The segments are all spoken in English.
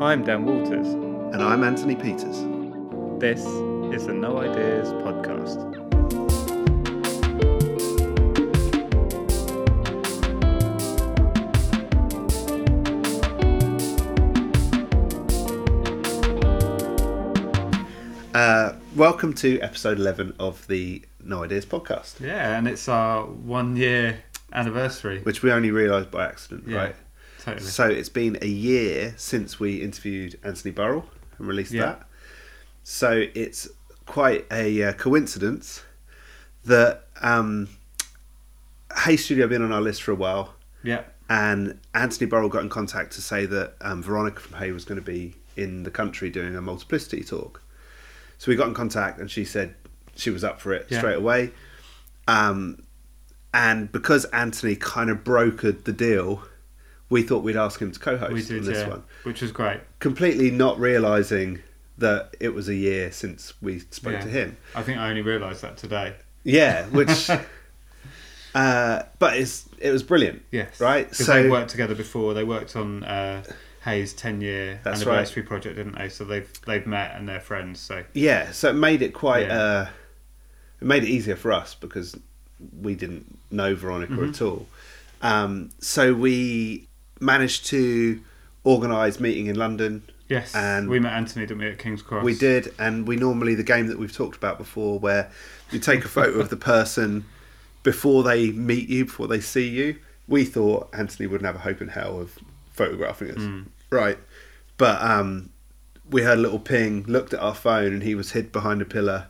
I'm Dan Walters. And I'm Anthony Peters. This is the No Ideas Podcast. Uh, welcome to episode 11 of the No Ideas podcast, Yeah, and it's our one year anniversary. which we only realised by accident, Yeah. right? Totally. So it's been a year since we interviewed Anthony Burrill and released Yeah. that. So it's quite a uh, coincidence that um, Hey Studio have been on our list for a while, yeah. and Anthony Burrill got in contact to say that um, Veronica from Hey was going to be in the country doing a multiplicity talk. So we got in contact, and she said she was up for it Yeah. straight away. Um, and because Anthony kind of brokered the deal, we thought we'd ask him to co-host We did, on this yeah. one, Which was great. completely not realizing that it was a year since we spoke Yeah. to him. I think I only realised that today. Yeah, which. uh, but it's it was brilliant. Yes. Right. So they worked together before. They worked on uh, Hey's 10 year That's anniversary project, didn't they? So they've they've met and they're friends. So yeah, so it made it quite. Yeah. Uh, it made it easier for us because we didn't know Veronica Mm-hmm. at all. Um, so we managed to organise meeting in London. yes, And- we met Anthony, didn't we, at King's Cross? We did, and we normally the game that we've talked about before, where you take a photo of the person before they meet you, before they see you. We thought Anthony wouldn't have a hope in hell of photographing us, Mm. right? But um, we heard a little ping, looked at our phone, and he was hid behind a pillar,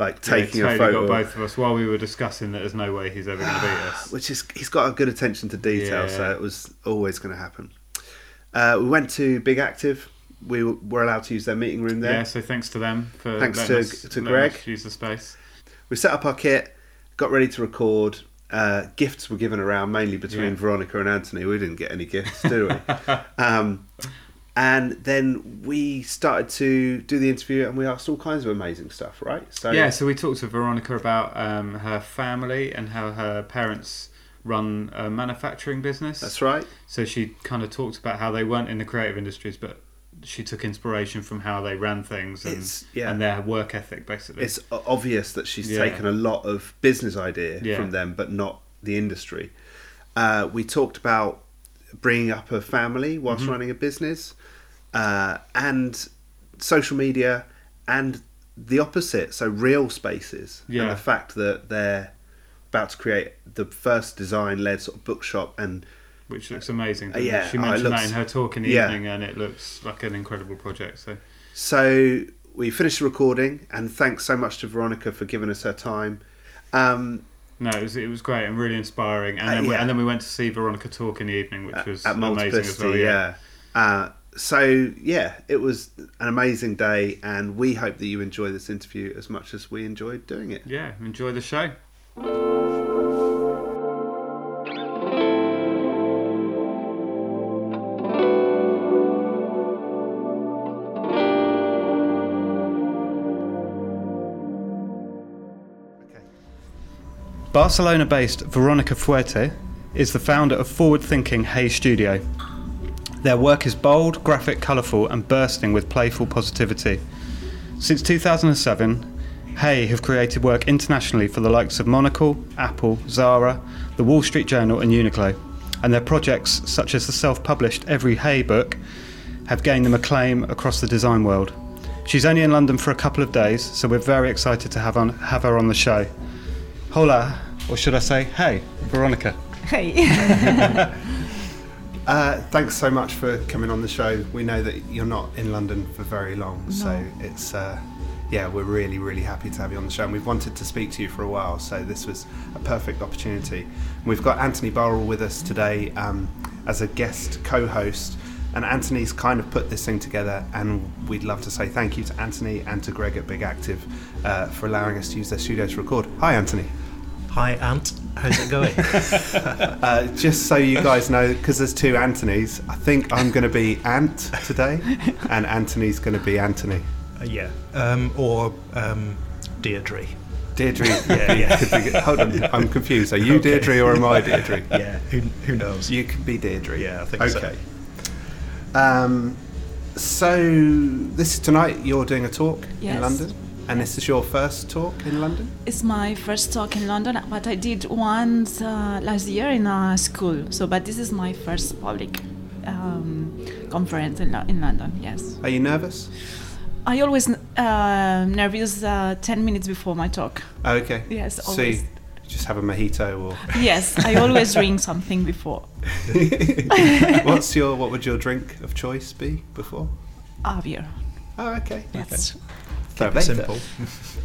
like Yeah, taking totally a photo. got both of us while we were discussing that there's no way he's ever going to beat us. which is he's got a good attention to detail, Yeah. so it was always going to happen. Uh, we went to Big Active. We were allowed to use their meeting room there. Yeah, so thanks to them for Thanks to- us, to Greg. use the space. We set up our kit, got ready to record. Uh, gifts were given around mainly between Yeah. Veronica and Anthony. We didn't get any gifts, did we? um, and then we started to do the interview, and we asked all kinds of amazing stuff, right? So yeah, so we talked to Veronica about um, her family and how her parents run a manufacturing business. that's right. So she kind of talked about how they weren't in the creative industries, but she took inspiration from how they ran things and, yeah. and their work ethic, basically. It's obvious that she's Yeah. taken a lot of business idea Yeah. from them, but not the industry. Uh, we talked about bringing up a family whilst Mm-hmm. running a business, uh, and social media, and the opposite. So real spaces, Yeah. and the fact that they're about to create the first design-led sort of bookshop, and which looks amazing. Uh, yeah, she oh, it mentioned that in her talk in the yeah. evening, and it looks like an incredible project. So So we finished the recording, and thanks so much to Veronica for giving us her time. Um, no, it was, it was great and really inspiring. And Uh, then we, yeah. and then we went to see Veronica talk in the evening, which was amazing as well. yeah. Uh, so yeah, it was an amazing day, and we hope that you enjoy this interview as much as we enjoyed doing it. yeah. Enjoy the show. Barcelona based Veronica Fuerte is the founder of forward thinking Hey Studio. Their work is bold, graphic, colourful, and bursting with playful positivity. Since 2007, Hey have created work internationally for the likes of Monocle, Apple, Zara, the Wall Street Journal, and Uniqlo. And their projects, such as the self published Every Hey book, have gained them acclaim across the design world. She's only in London for a couple of days, so we're very excited to have, on, have her on the show. Hola, or should I say, hey, Veronica. Hey. Uh, thanks so much for coming on the show. We know that you're not in London for very long, so it's uh, yeah, we're really really happy to have you on the show, and we've wanted to speak to you for a while, so this was a perfect opportunity. We've got Anthony Burrill with us today um, as a guest co-host. And Anthony's kind of put this thing together, and we'd love to say thank you to Anthony and to Greg at Big Active uh, for allowing us to use their studio to record. Hi, Anthony. Hi, Ant. How's it going? Uh, just so you guys know, because there's two Anthonys, I think I'm going to be Ant today, and Anthony's going to be Anthony. Uh, yeah. Um, or um, Deirdre. Deirdre, yeah, yeah. Be, hold on, I'm confused. Are you Okay. Deirdre or am I Deirdre? Yeah. Who, who knows? You could be Deirdre. Yeah, I think so. okay. Um, so this is tonight. You're doing a talk in Yes. London, and this is your first talk in London. It's my first talk in London, but I did once uh, last year in a school. So, but this is my first public um, conference in, in London. Yes, Are you nervous? I always uh, nervous uh, ten minutes before my talk. Oh, okay. Yes, So you always. just have a mojito, or Yes, I always drink something before. what's your what would your drink of choice be before? A beer. Oh, okay. Yes. Keep it simple.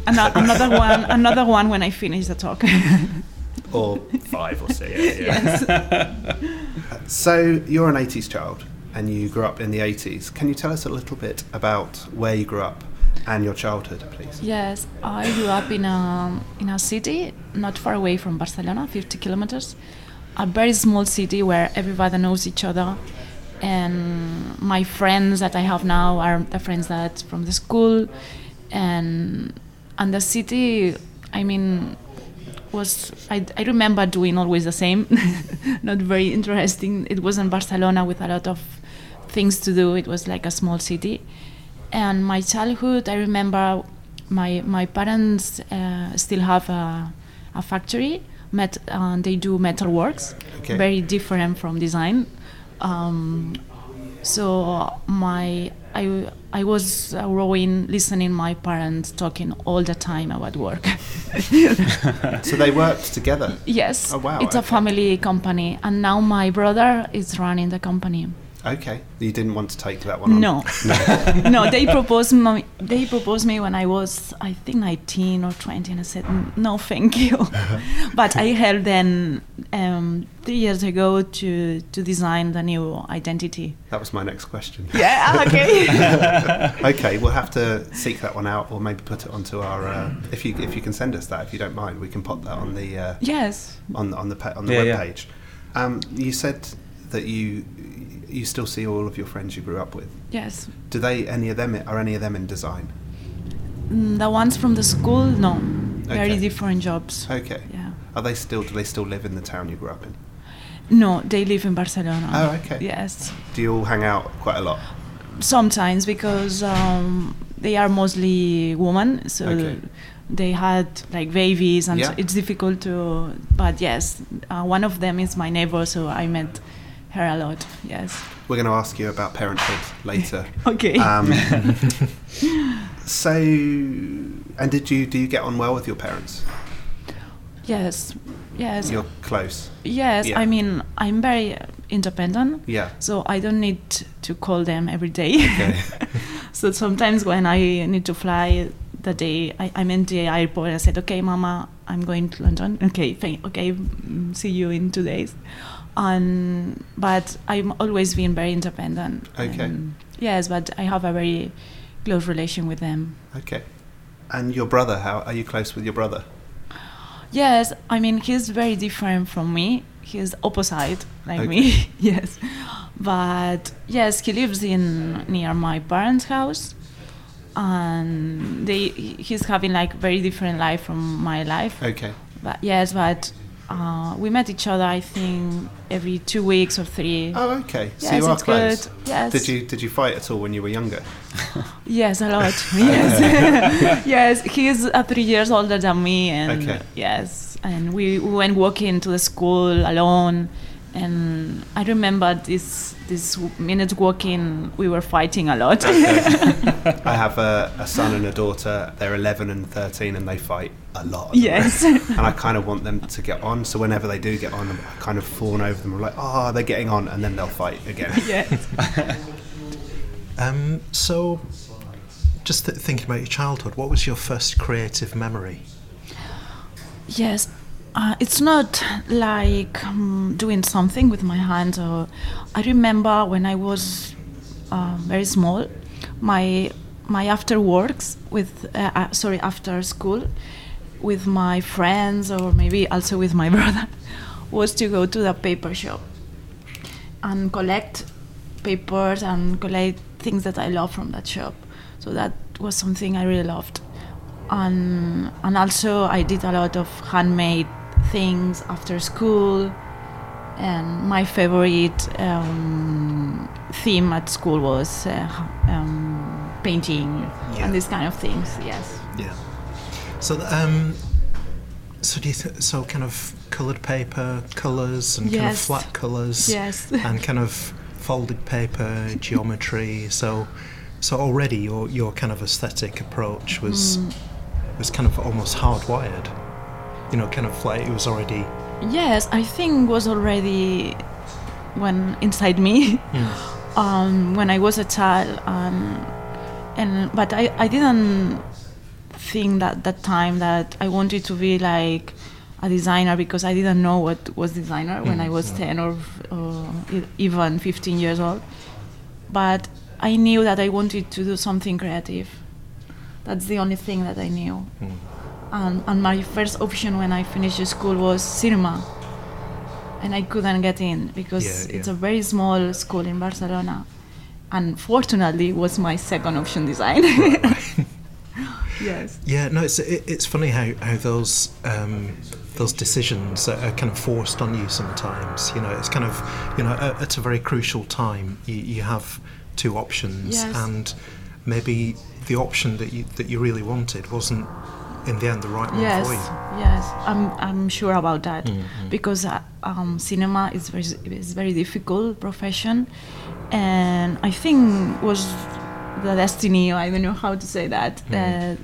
Ano- another one. Another one when I finish the talk. Or five or six. Yes. So you're an 80s child, and you grew up in the 80s. Can you tell us a little bit about where you grew up and your childhood, please? Yes, I grew up in a in a city not far away from Barcelona, 50 kilometers, a very small city where everybody knows each other, and my friends that I have now are the friends that from the school, and and the city, I mean, was I, I remember doing always the same, not very interesting. It wasn't Barcelona with a lot of things to do. It was like a small city, and my childhood. I remember my my parents uh, still have a, a factory. Met, uh, they do metal works, Okay. very different from design. Um, so my I I was uh, growing, listening my parents talking all the time about work. So they worked together. yes, Oh, wow, it's a family company, and now my brother is running the company. Okay. You didn't want to take that one on. No, no. They proposed me. They proposed me when I was, I think, 19 or 20, and I said no, thank you. but I helped them um, three years ago to to design the new identity. That was my next question. Yeah. Okay. okay, we'll have to seek that one out, or maybe put it onto our. Uh, if you if you can send us that, if you don't mind, we can pop that on the uh, yes. on on the on the Yeah, web yeah. page. Um, you said that you you still see all of your friends you grew up with. Yes. Do they any of them are any of them in design? Mm, The ones from the school, no. Very Okay. different jobs. Okay. Yeah. Are they still? Do they still live in the town you grew up in? No, they live in Barcelona. Oh, okay. Yes. Do you all hang out quite a lot? Sometimes because um, they are mostly women, so Okay. they had like babies, and so it's difficult to. But yes, uh, one of them is my neighbor, so I met her a lot. Yes. We're going to ask you about parenthood later. Okay. Um, so, and did you do you get on well with your parents? yes. Yes. You're close. yes. yeah. I mean, I'm very independent. Yeah. So I don't need to call them every day. Okay. so sometimes when I need to fly the day I, I'm in the airport, I said, "Okay, Mama, I'm going to London. Okay, thank, okay, see you in two days." And but I'm always been very independent. Okay. Yes, but I have a very close relation with them. Okay. And your brother? How are you close with your brother? Yes, I mean he's very different from me. He's opposite like Okay. me. yes, but yes, he lives in near my parents' house, and they he's having like very different life from my life. Okay. But yes, but uh, we met each other I think every two weeks or three. Oh, okay. So yes, you are close. good. Yes. Did you did you fight at all when you were younger? Yes, a lot. yes, yes. He's uh, three years older than me, and Okay. yes, and we, we went walking to the school alone, and I remember this this minute walking, we were fighting a lot. I have a, a son and a daughter. They're 11 and 13, and they fight a lot. yes. And I kind of want them to get on. So whenever they do get on, I kind of fawn over them. I'm like, oh, they're getting on, and then they'll fight again. yes. Um, so, just th- thinking about your childhood, what was your first creative memory? Yes, uh, it's not like um, doing something with my hands. Or I remember when I was uh, very small, my my after works with uh, uh, sorry after school with my friends or maybe also with my brother was to go to the paper shop and collect papers and collect things that I love from that shop. So that was something I really loved. And and also I did a lot of handmade things after school. and my favorite um, theme at school was uh, um, painting Yeah. and these kind of things. Yes. Yeah. So, um, so do you th- so kind of coloured paper, colours, and kind of flat colours, Yes. and kind of folded paper, geometry. So, so already your your kind of aesthetic approach was Mm. was kind of almost hardwired. You know, kind of flight it was already. Yes, I think was already when inside me um, when I was a child, um, and but I, I didn't think that that time that I wanted to be like a designer because I didn't know what was designer when I was 10 or, e- even 15 years old. But I knew that I wanted to do something creative. That's the only thing that I knew. And, and my first option when I finished school was cinema. And I couldn't get in because Yeah, it's yeah. a very small school in Barcelona. And fortunately, was my second option design. yes. Yeah, no, it's it, it's funny how how those um, those decisions are, are kind of forced on you sometimes. You know, it's kind of you know at, at a very crucial time you, you have two options, Yes. and maybe the option that you that you really wanted wasn't in the end the right one Yes, for you. yes, I'm I'm sure about that Mm-hmm. because uh, um, cinema is very is very difficult profession, and I think was the destiny. I don't know how to say that. Uh,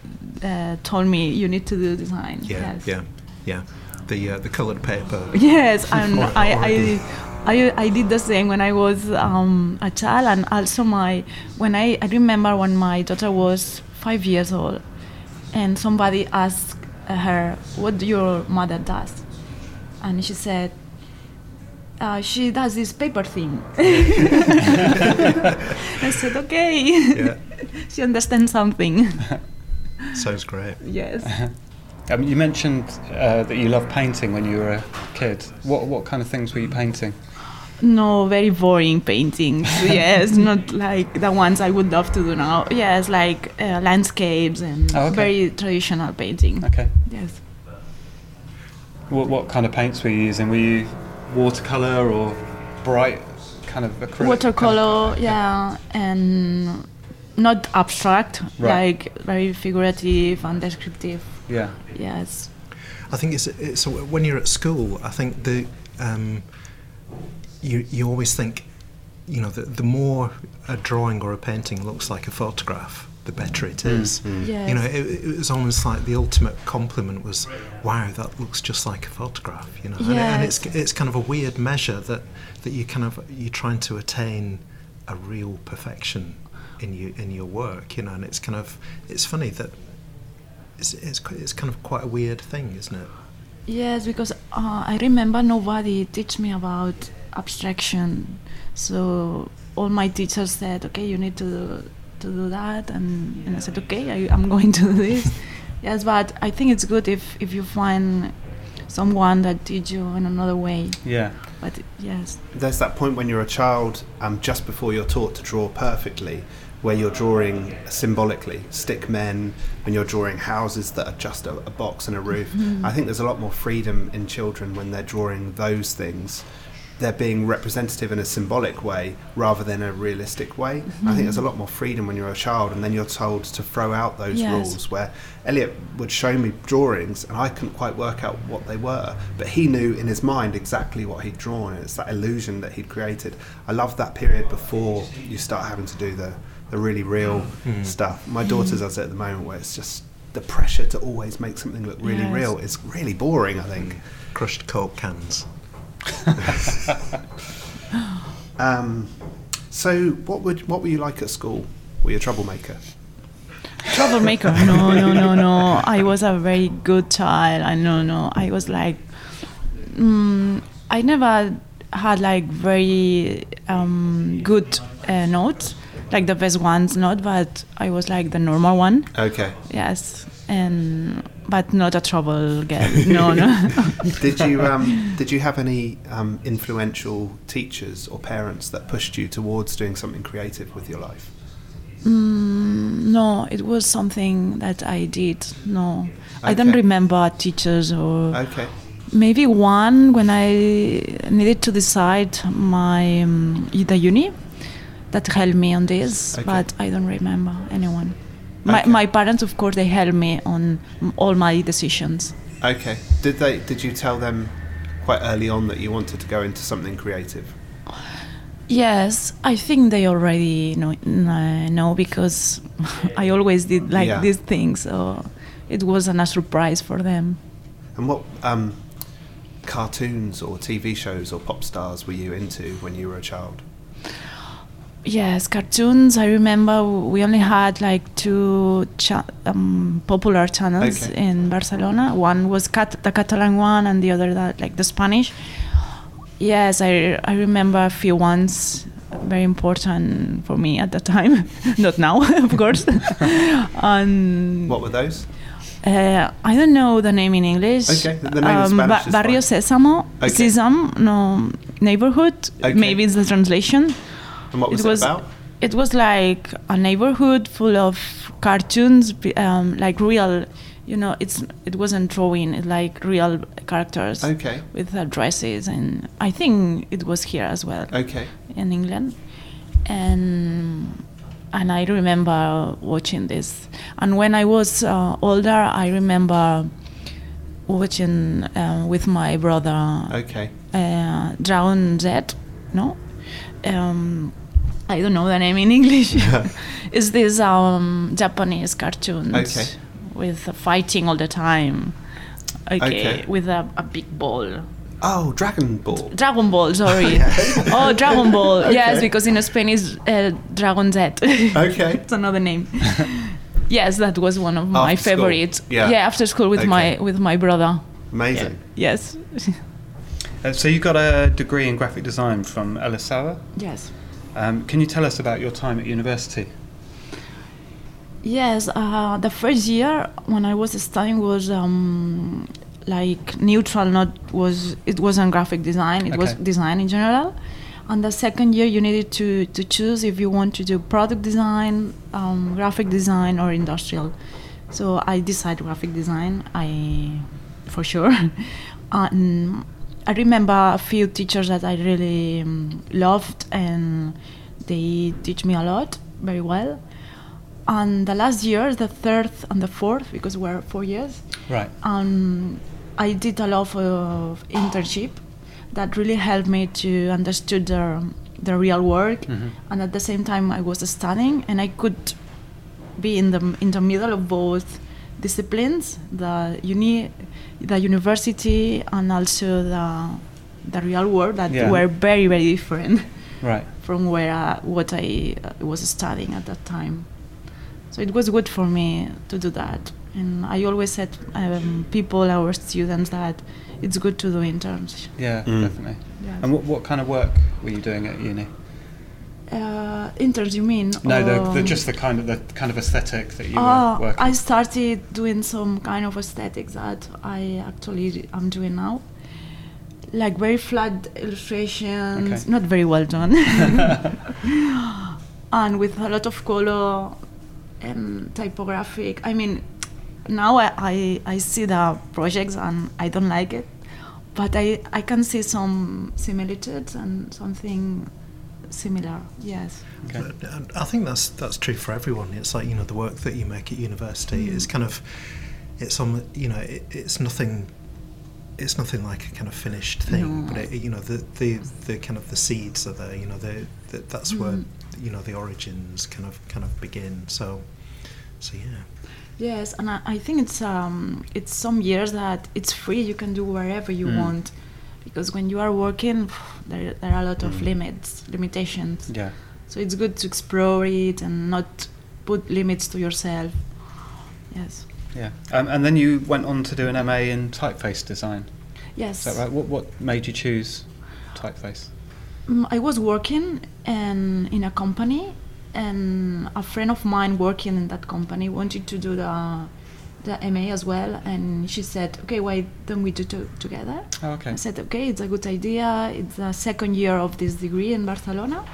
uh, told me you need to do design. Yeah, yes. yeah, yeah. The uh, the coloured paper. Yes, and Or- I, already. I, I, I did the same when I was um, a child, and also my when I, I remember when my daughter was five years old, and somebody asked her what your mother does, and she said. Uh, she does this paper thing. I said, okay. Yeah, she understands something. sounds great. yes. Um, you mentioned uh, that you loved painting when you were a kid. What what kind of things were you painting? No, very boring paintings. yes, not like the ones I would love to do now. Yes, like uh, landscapes and Oh, okay. very traditional painting. Okay. Yes. What what kind of paints were you using? Were you watercolor or bright kind of acrylic? Watercolor, yeah, and not abstract, Right. like very figurative and descriptive. Yeah. Yes. I think it's, it's when you're at school. I think the um, you you always think, you know, the, the more a drawing or a painting looks like a photograph, the better it is. Yes. You know, it, it was almost like the ultimate compliment was, "Wow, that looks just like a photograph." You know, and, it- and it's it's kind of a weird measure that that you kind of you're trying to attain a real perfection in you in your work. You know, and it's kind of it's funny that. It's, it's, it's kind of quite a weird thing, isn't it? Yes, because uh, I remember nobody teach me about abstraction. So all my teachers said, "Okay, you need to do, to do that," and, and I said, "Okay, I, I'm going to do this." yes, but I think it's good if if you find someone that teach you in another way. Yeah. But yes, There's that point when you're a child, um, just before you're taught to draw perfectly, where you're drawing symbolically, stick men, when you're drawing houses that are just a, a box and a roof. I think there's a lot more freedom in children when they're drawing those things. They're being representative in a symbolic way rather than a realistic way. I think there's a lot more freedom when you're a child, and then you're told to throw out those Yes. rules. Where Elliot would show me drawings, and I couldn't quite work out what they were, but he knew in his mind exactly what he'd drawn. and It's that illusion that he'd created. I love that period before you start having to do the the really real hmm. stuff. My hmm. daughter does it at the moment, where it's just the pressure to always make something look really Yes. real is really boring. I think. Crushed Coke cans. Um, so, what would what were you like at school? Were you a troublemaker? troublemaker. no, no, no, no. I was a very good child. I no, no. I was like, mm, I never had like very um, good uh, notes, like the best ones, not. But I was like the normal one. Okay. Yes, and but not a trouble girl. No, no. did you um, did you have any um, influential teachers or parents that pushed you towards doing something creative with your life? Mm, no, it was something that I did. No, I don't remember teachers or Okay. maybe one when I needed to decide my um, the uni that helped me on this, Okay. but I don't remember anyone. My, Okay. my parents, of course, they helped me on all my decisions. Okay. Did they? Did you tell them quite early on that you wanted to go into something creative? Yes, I think they already know, know because I always did like Yeah. these things, so it wasn't a surprise for them. And what um, cartoons or TV shows or pop stars were you into when you were a child? Yes, cartoons. I remember we only had like two cha- um, popular channels Okay. in Barcelona. One was Cat- the Catalan one, and the other that like the Spanish. Yes, I I remember a few ones very important for me at the time. Not now, of course. and What were those? uh, I don't know the name in English. Um, Okay, the- name in Spanish is Barrio fine. Sésamo, Okay. Sesam, no neighborhood. Okay. Maybe it's the translation. And what was It it, was- about? It was like a neighborhood full of cartoons, um, like real. You know, it's it wasn't drawing, it like real characters Okay. with uh, dresses, and I think it was here as well Okay. in England, and and I remember watching this. And when I was uh, older, I remember watching uh, with my brother Okay. uh, Dragon Z, no? Um, I don't know the name in English. Is this um, Japanese cartoons Okay. with uh, fighting all the time? Okay, Okay. with a, a big ball. Oh, Dragon Ball. Dragon Ball, sorry. oh, Dragon Ball. Yes, because in Spain is uh, Dragon Z. Okay. it's another name. yes, that was one of my After school. favorites. Yeah. after school with my with my brother. Amazing. Yes. Uh, so you got a degree in graphic design from Elisava. yes. Um, can you tell us about your time at university? Yes, uh, the first year when I was studying was um, like neutral. Not was it wasn't graphic design. It was design in general. And the second year, you needed to, to choose if you want to do product design, um, graphic design, or industrial. So I decided graphic design. I for sure. and I remember a few teachers that I really um, loved, and they teach me a lot very well. And the last year, the third and the fourth, because we're four years, Right. um, I did a lot of internship that really helped me to understand the, the real work. Mhm. And at the same time, I was studying, and I could be in the in the middle of both disciplines, the uni, the university, and also the the real world that Yeah. were very very different Right. from where uh, what I uh, was studying at that time. So it was good for me to do that. And I always said um, people, our students, that it's good to do interns. Yeah, Mm. definitely. Yeah. And what, what kind of work were you doing at uni? Uh, interns, you mean? No, the, the Um, just the kind of the kind of aesthetic that you Ah, were working. I started doing some kind of aesthetics that I actually am doing now. Like very flat illustrations, Okay. not very well done, and with a lot of color and typographic. I mean, now I, I, I see the projects and I don't like it, but I, I can see some similitudes and something similar. Yes. Okay. I think that's that's true for everyone. It's like you know the work that you make at university is kind of it's on you know it, it's nothing it's nothing like a kind of finished thing, No. but it, you know the, the the kind of the seeds are there. You know the, the that's where Mm. you know the origins kind of kind of begin. So so yeah. Yes, and I, I think it's um, it's some years that it's free. You can do wherever you Mm. want, because when you are working, there, there are a lot of Mm. limits, limitations. Yeah. So it's good to explore it and not put limits to yourself. Yes. Yeah. Um, and then you went on to do an MA in typeface design. Yes. Is that right? What what made you choose typeface? Mm, I was working in, in a company, and a friend of mine working in that company wanted to do the the MA as well, and she said, "Okay, why don't we do it together?" Oh, okay. I said, "Okay, it's a good idea. It's the second year of this degree in Barcelona,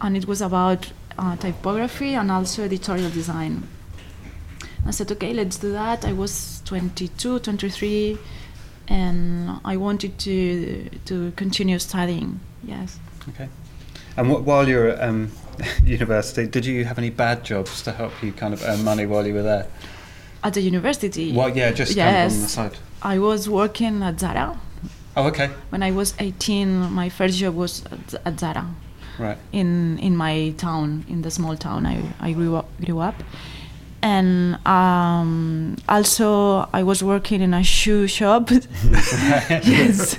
and it was about uh, typography and also editorial design." I said, "Okay, let's do that." I was 22, 23, and I wanted to to continue studying. Yes. Okay. And wh- while you were at um, university, did you have any bad jobs to help you kind of earn money while you were there? At the university. Well, yeah, just kind of on the side. I was working at Zara. Oh, okay. When I was 18, my first job was at, at Zara Right. in in my town, in the small town I, I grew up grew up. And um, also, I was working in a shoe shop. yes,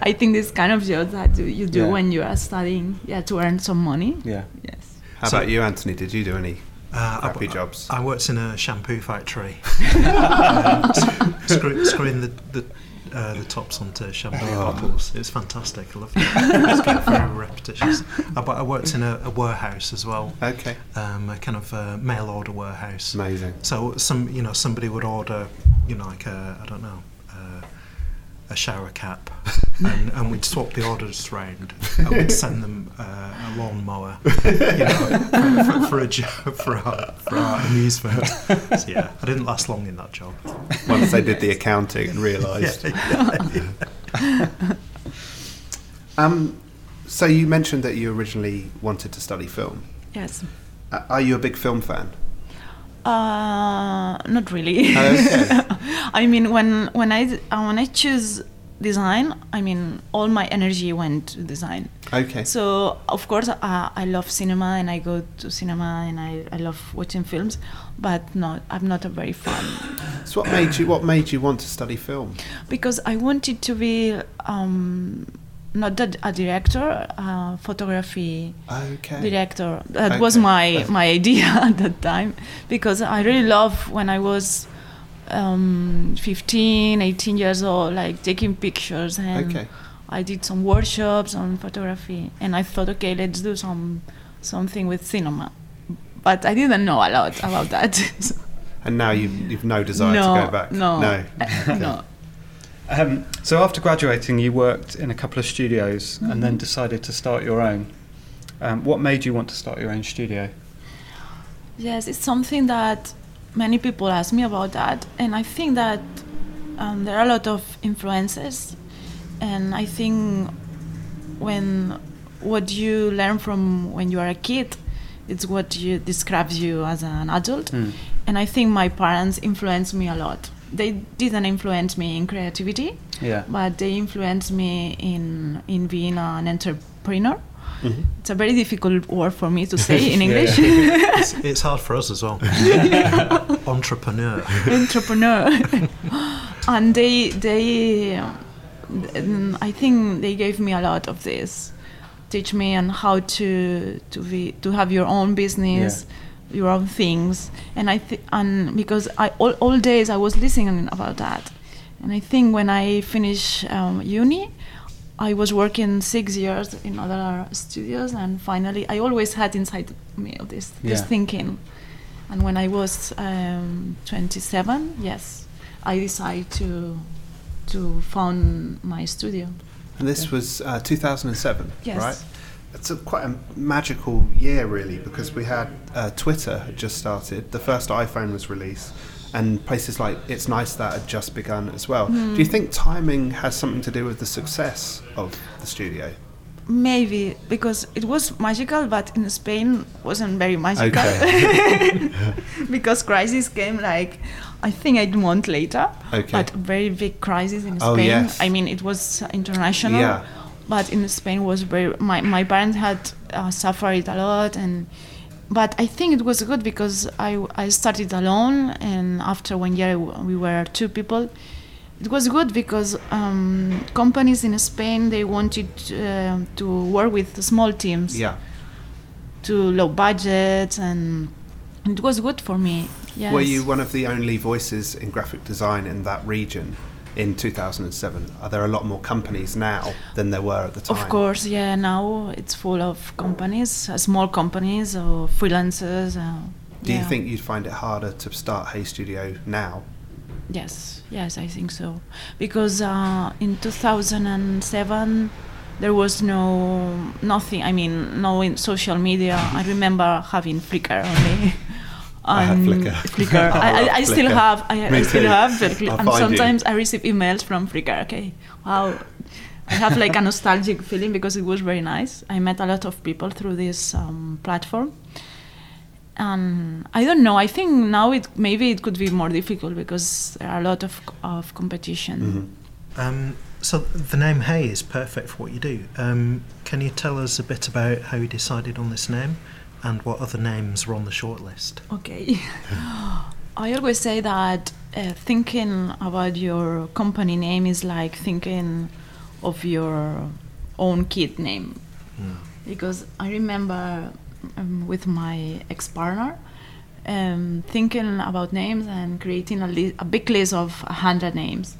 I think this kind of job that you- you do Yeah. when you are studying, yeah, to earn some money. Yeah. Yes. How So- about you, Anthony? Did you do any Uh, crappy I, jobs? I worked in a shampoo factory, uh, screw, screwing the the, uh, the tops onto shampoo Oh. bottles. was fantastic. I loved it. It's getting very repetitious. Uh, but I worked in a, a warehouse as well, Okay, um, a kind of uh, mail order warehouse. amazing. So some, you know, somebody would order, you know, like a, I don't know, uh, a shower cap, and, and we'd swap the orders round, and we'd send them uh, a lawnmower, you know, for, for, for a jo- for our, for our amusement. So yeah, I didn't last long in that job. Once they did the accounting and realised. Um, so you mentioned that you originally wanted to study film. Yes. Uh, are you a big film fan? Uh, not really. Oh, okay. I mean, when when I uh, when I choose design, I mean, all my energy went to design. Okay. So of course, uh, I love cinema and I go to cinema and I, I love watching films, but not I'm not a very fan So what made you what made you want to study film? because I wanted to be um, not a, a director, uh, photography Okay. director. That was my my idea at that time because I really love when I was um, 15, 18 years old, like taking pictures and Okay. I did some workshops on photography and I thought, okay, let's do some something with cinema. But I didn't know a lot about that. So- And now you you've no desire no, to go back. No, No. uh, no. Um, so after graduating, you worked in a couple of studios and then decided to start your own. Um, what made you want to start your own studio? Yes, it's something that many people ask me about that, and I think that um, there are a lot of influences, and I think when what you learn from when you are a kid, it's what you describes you as an adult, Hmm. and I think my parents influenced me a lot. They didn't influence me in creativity, Yeah. but they influenced me in in being an entrepreneur. Mhm. It's a very difficult word for me to say in Yeah, English. It's, it's hard for us as well. Entrepreneur. entrepreneur and they they um, i think they gave me a lot of this teach me on how to to be to have your own business your own things and i think and because i all, all days i was listening about that and i think when i finish um, uni i was working six years in other studios and finally i always had inside me this this Yeah. thinking and when I was um, 27, yes, I decided to to found my studio. And this was uh, 2007, Yes. right? It's a, quite a magical year, really, because we had uh, Twitter had just started. The first iPhone was released, and places like It's Nice That had just begun as well. Do you think timing has something to do with the success of the studio? Maybe because it was magical, but in Spain wasn't very magical because crisis came like I think a month later. Okay. But very big crisis in Oh, Spain. yes. I mean, it was international. Yeah. But in Spain was very. My my parents had uh, suffered a lot, and but I think it was good because I I started alone, and after one year we were two people. It was good because um, companies in Spain they wanted uh, to work with small teams Yeah. to low budgets, and it was good for me. Yes. Were you one of the only voices in graphic design in that region in 2007? Are there a lot more companies now than there were at the time? Of course, yeah. Now it's full of companies, uh, small companies or freelancers. Uh, Do you think you'd find it harder to start Hey Studio now? Yes, yes, I think so. Because uh, in 2007 there was no nothing. I mean, no in social media. I remember having Flickr only, I have Um, Flickr. Flickr. I, I, I still have. I, I still have. Flickr. And find you. sometimes I receive emails from Flickr. Okay, wow. I have like a nostalgic feeling because it was very nice. I met a lot of people through this um, platform, and I don't know. I think now it maybe it could be more difficult because there are a lot of of competition. Mhm. Um, so the name Hey is perfect for what you do. Um, can you tell us a bit about how you decided on this name and what other names were on the shortlist? Okay. I always say that uh, thinking about your company name is like thinking of your own kid name. Mm. Because I remember um, with my ex partner um, thinking about names and creating a, li- a big list of 100 names.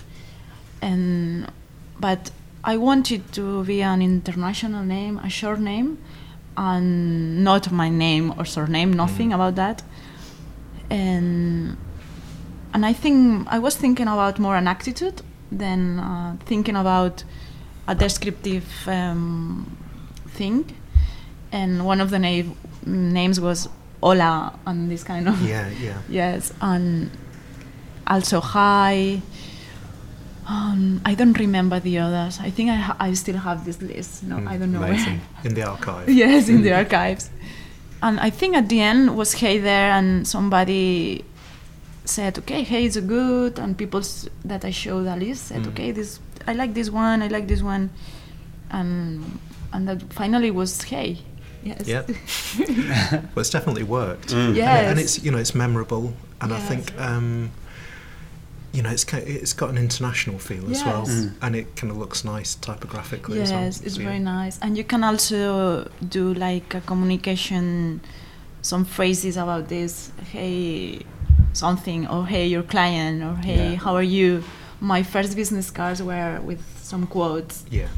And, but I wanted to be an international name, a short name, and not my name or surname, nothing Mm. about that. And and I think I was thinking about more an attitude than uh, thinking about a descriptive um, thing. And one of the na- names was Hola, and this kind of Yeah, yeah. yes, and also hi. Um, I don't remember the others. I think I, ha- I still have this list. No, Mm, I don't know. where. In the archive. yes, in the archives. And I think at the end was Hey there, and somebody said, "Okay, Hey is good," and people s- that I showed the list said, Mm. "Okay, this I like this one, I like this one," and and that finally was Hey. Yes. Yeah. well, it's definitely worked. Mm. And, it- Yes. and it's you know it's memorable, and I think um, you know it's ki- it's got an international feel as well, Mm. and it kind of looks nice typographically as well. Yes, it's So, very nice, and you can also do like a communication, some phrases about this. Hey, something, or hey, your client, or hey, Yeah. how are you? My first business cards were with some quotes. Yeah.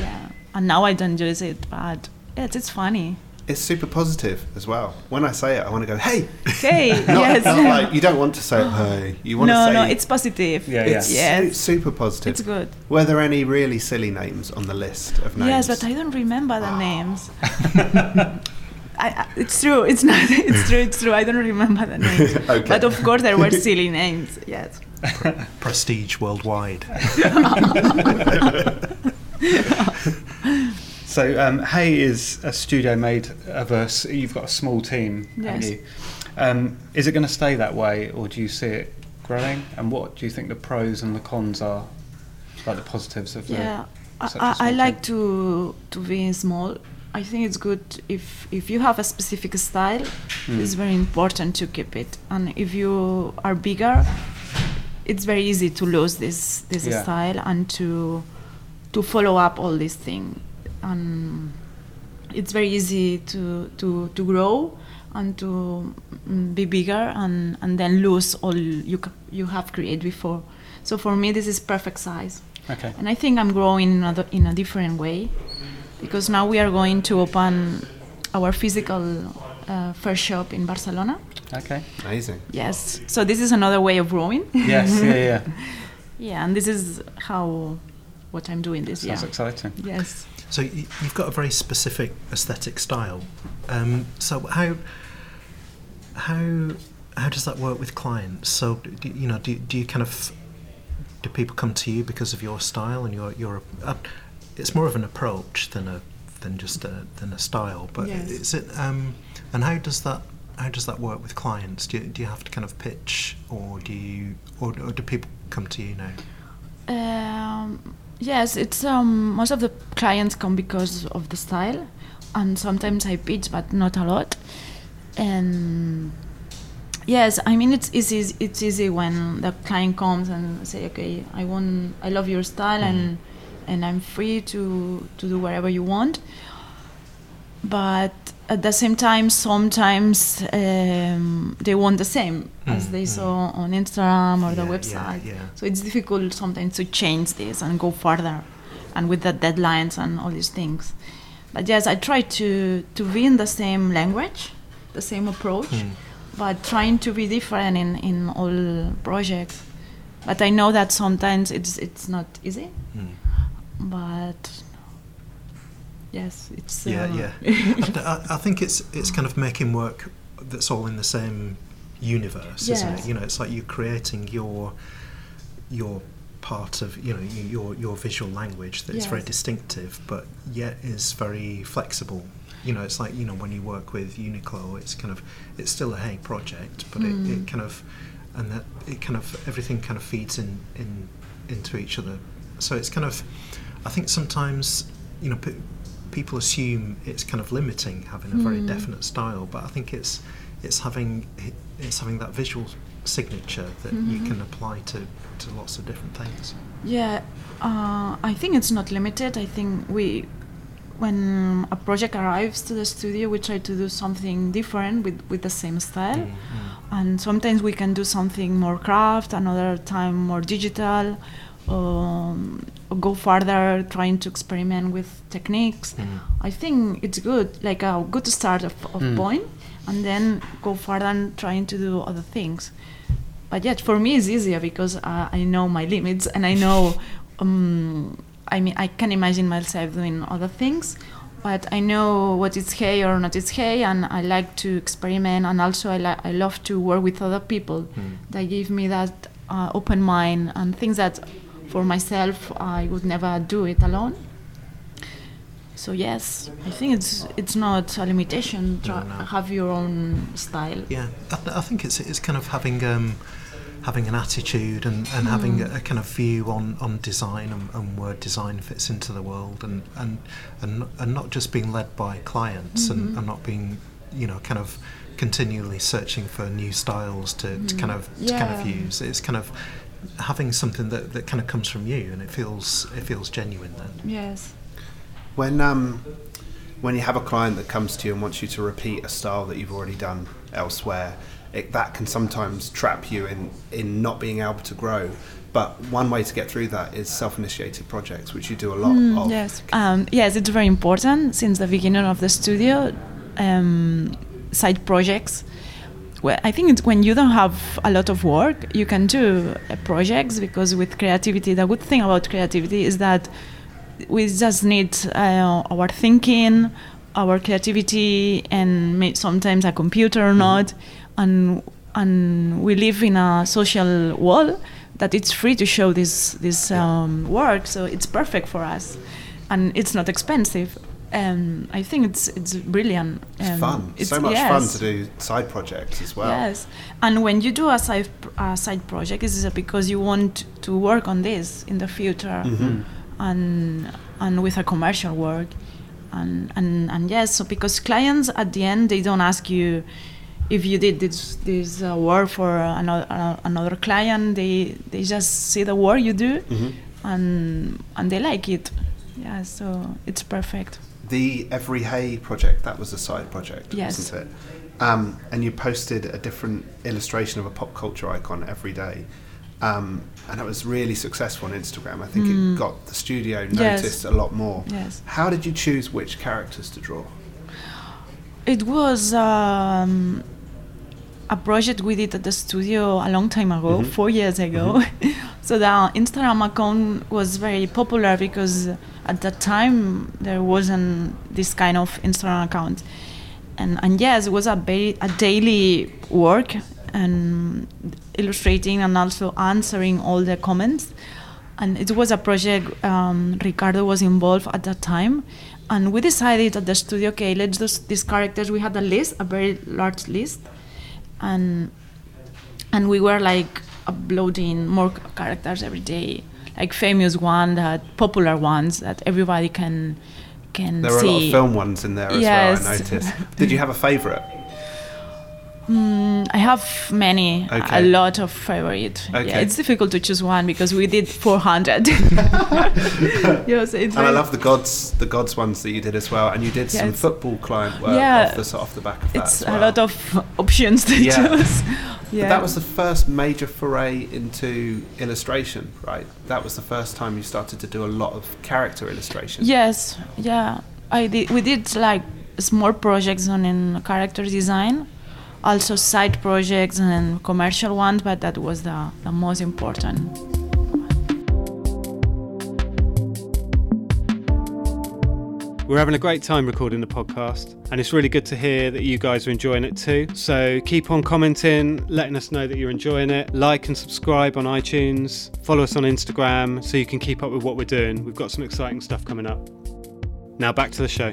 Yeah, and now I don't use it, but yes, it's funny. It's super positive as well. When I say it, I want to go, hey. Hey, Not, yes. not like you don't want to say hey. You want to say no, no, it's positive. Yeah, it's yeah. su- super positive. It's good. Were there any really silly names on the list of names? Yes, but I don't remember the ah. names. I, I, it's true. It's not. It's true. It's true. I don't remember the names. Okay. But of course, there were silly names. Yes. Prestige worldwide. So, um, Hey is a studio made of us. You've got a small team, haven't Yes. you? Um, is it going to stay that way, or do you see it growing? And what do you think the pros and the cons are, like the positives of the? Yeah. I, a I, like team? to to be small. I think it's good if if you have a specific style, Mm. it's very important to keep it. And if you are bigger, it's very easy to lose this this Yeah. style and to to follow up all these things. And it's very easy to to to grow and to mm, be bigger and and then lose all you you have created before. So for me, this is perfect size. Okay. And I think I'm growing in a, in a different way because now we are going to open our physical uh, first shop in Barcelona. Okay. Amazing. Yes. So this is another way of growing. Yes. Yeah. Yeah. yeah, and this is how what I'm doing this year. Sounds exciting. Yes. So you've got a very specific aesthetic style. Um, so how how how does that work with clients? So do, you know, do, do you kind of do people come to you because of your style and your your uh, it's more of an approach than a than just a than a style. But Yes. is it um, and how does that how does that work with clients? Do you, do you have to kind of pitch or do you or, or do people come to you now? Um, yes, it's um, most of the clients come because of the style, and sometimes I pitch, but not a lot. And yes, I mean it's easy. It's easy when the client comes and say, "Okay, I want, I love your style, and and I'm free to to do whatever you want." But at the same time, sometimes um, they want the same as Mm, they mm. saw on Instagram or the Yeah, yeah, website. yeah. So it's difficult sometimes to change this and go further, and with the deadlines and all these things. But yes, I try to to be in the same language, the same approach, Mm. but trying to be different in in all projects. But I know that sometimes it's it's not easy. Mm. But yes, it's Yeah, uh, yeah. I, I think it's it's kind of making work that's all in the same universe, isn't it? You know, it's like you're creating your your part of you know your your visual language that's very distinctive, but yet is very flexible. You know, it's like you know when you work with Uniqlo, it's kind of it's still a Hey project, but it, Mm. it kind of and that it kind of everything kind of feeds in in into each other. So it's kind of I think sometimes you know pe- people assume it's kind of limiting having a very Mm. definite style, but I think it's it's having it's having that visual signature that you Mhm. can apply to, to lots of different things. Yeah, uh, I think it's not limited. I think we, when a project arrives to the studio, we try to do something different with, with the same style. Mm, mm. And sometimes we can do something more craft, another time more digital, um, go further, trying to experiment with techniques. Mm. I think it's good, like a good start of, of Mm. point, and then go further and trying to do other things. But yet, for me, it's easier because uh, I know my limits and I know. Um, I mean, I can imagine myself doing other things, but I know what is hey or not is hey, and I like to experiment, and also I like I love to work with other people Mm. that give me that uh, open mind and things that for myself I would never do it alone. So yes, I think it's it's not a limitation. Try, No, no. Have your own style. Yeah, I, th- I think it's it's kind of having um, having an attitude and, and having mm. a, a kind of view on, on design and, and where design fits into the world and and and, and not just being led by clients and, mm-hmm. and not being you know kind of continually searching for new styles to, to kind mm. of to kind of use. It's kind of having something that, that kind of comes from you and it feels it feels genuine then. Yes. When um, when you have a client that comes to you and wants you to repeat a style that you've already done elsewhere, it, that can sometimes trap you in in not being able to grow. But one way to get through that is self-initiated projects, which you do a lot Mm, of. yes. Um, yes, it's very important since the beginning of the studio. Um, side projects. Well, I think it's when you don't have a lot of work, you can do uh, projects because with creativity, the good thing about creativity is that we just need uh, our thinking, our creativity, and sometimes a computer or not, and and we live in a social world that it's free to show this this um, work, so it's perfect for us, and it's not expensive. And I think it's it's brilliant. It's Um, fun. it's- so much fun to do side projects as well. Yes, and when you do a side a side project, it's because you want to work on this in the future, Mhm. and and with a commercial work, and and and yes, so because clients at the end they don't ask you if you did this this uh, work for another uh, another client, they they just see the work you do, Mhm. and and they like it. Yeah, so it's perfect. The Every Hey project, that was a side project, Yes. wasn't it? Um, and you posted a different illustration of a pop culture icon every day. Um, and it was really successful on Instagram. I think it got the studio Hmm. Yes. noticed a lot more. Yes. How did you choose which characters to draw? It was um, a project we did at the studio a long time ago, Mhm. four years ago. so the Instagram account was very popular because at that time there wasn't this kind of Instagram account. And, and yes, it was a, ba- a daily work and illustrating and also answering all the comments and it was a project um, Ricardo was involved at that time, and we decided at the studio, okay, let's do these characters. We had a list, a very large list, and and we were like uploading more characters every day, like famous one that popular ones that everybody can can There see. a lot of film ones in there as well, I noticed. Did you have a favourite? Mm, I have many, a- Okay. a lot of favorite. Yeah, it's difficult to choose one because we did 400. yes, it's And I love the gods, the gods ones that you did as well. And you did some football client work Yeah. off, the, off the back of that it's as a lot of options to Yeah. choose. But Yeah. that was the first major foray into illustration, right? That was the first time you started to do a lot of character illustration. Yes, yeah. I did. We did like small projects on in character design, also side projects and commercial ones, but that was the, the most important. We're having a great time recording the podcast, and it's really good to hear that you guys are enjoying it too. So keep on commenting, letting us know that you're enjoying it. Like and subscribe on iTunes. Follow us on Instagram so you can keep up with what we're doing. We've got some exciting stuff coming up. Now back to the show.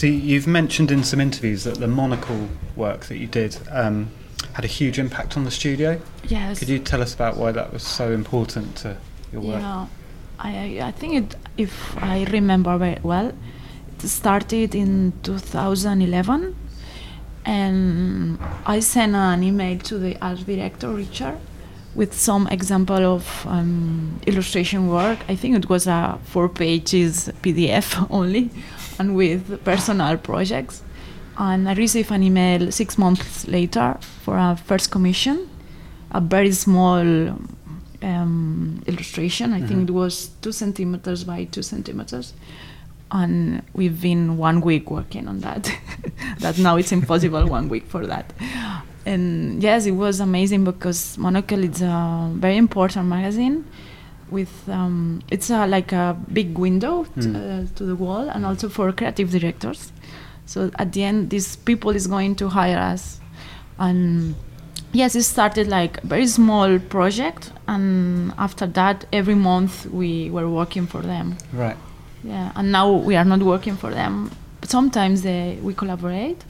See, you've mentioned in some interviews that the Monocle work that you did um, had a huge impact on the studio. Yes. Could you tell us about why that was so important to your work? Yeah, I I think it, if I remember very well, it started in 2011, and I sent an email to the art director Richard with some example of um, illustration work. I think it was a four pages PDF only, and with personal projects. And I received an email six months later for a first commission, a very small um, illustration. I think it was two centimeters by two centimeters. And we've been one week working on that. that now it's impossible one week for that. And yes, it was amazing because Monocle is a very important magazine. With um, it's a, like a big window t- Mm. uh, to the wall, and also for creative directors. So at the end, these people is going to hire us, and yes, it started like a very small project, and after that, every month we were working for them. Right. Yeah, and now we are not working for them. But sometimes they, we collaborate.